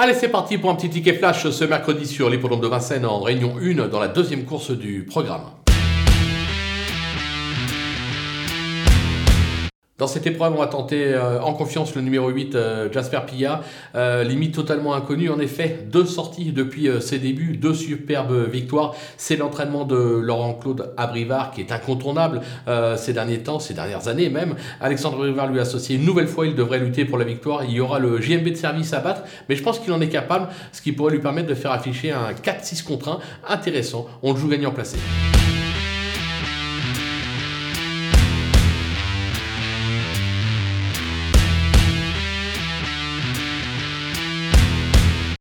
Allez, c'est parti pour un petit ticket flash ce mercredi sur l'hippodrome de Vincennes en réunion 1 dans la deuxième course du programme. Dans cette épreuve, on va tenter euh, en confiance le numéro 8, euh, Jasper Pilla. Euh, limite totalement inconnu. En effet, deux sorties depuis ses débuts, deux superbes victoires. C'est l'entraînement de Laurent-Claude Abrivard qui est incontournable ces derniers temps, ces dernières années même. Alexandre Abrivard lui a associé une nouvelle fois. Il devrait lutter pour la victoire. Il y aura le JMB de service à battre, mais je pense qu'il en est capable, ce qui pourrait lui permettre de faire afficher un 4-6 contre 1 intéressant. On le joue gagnant placé.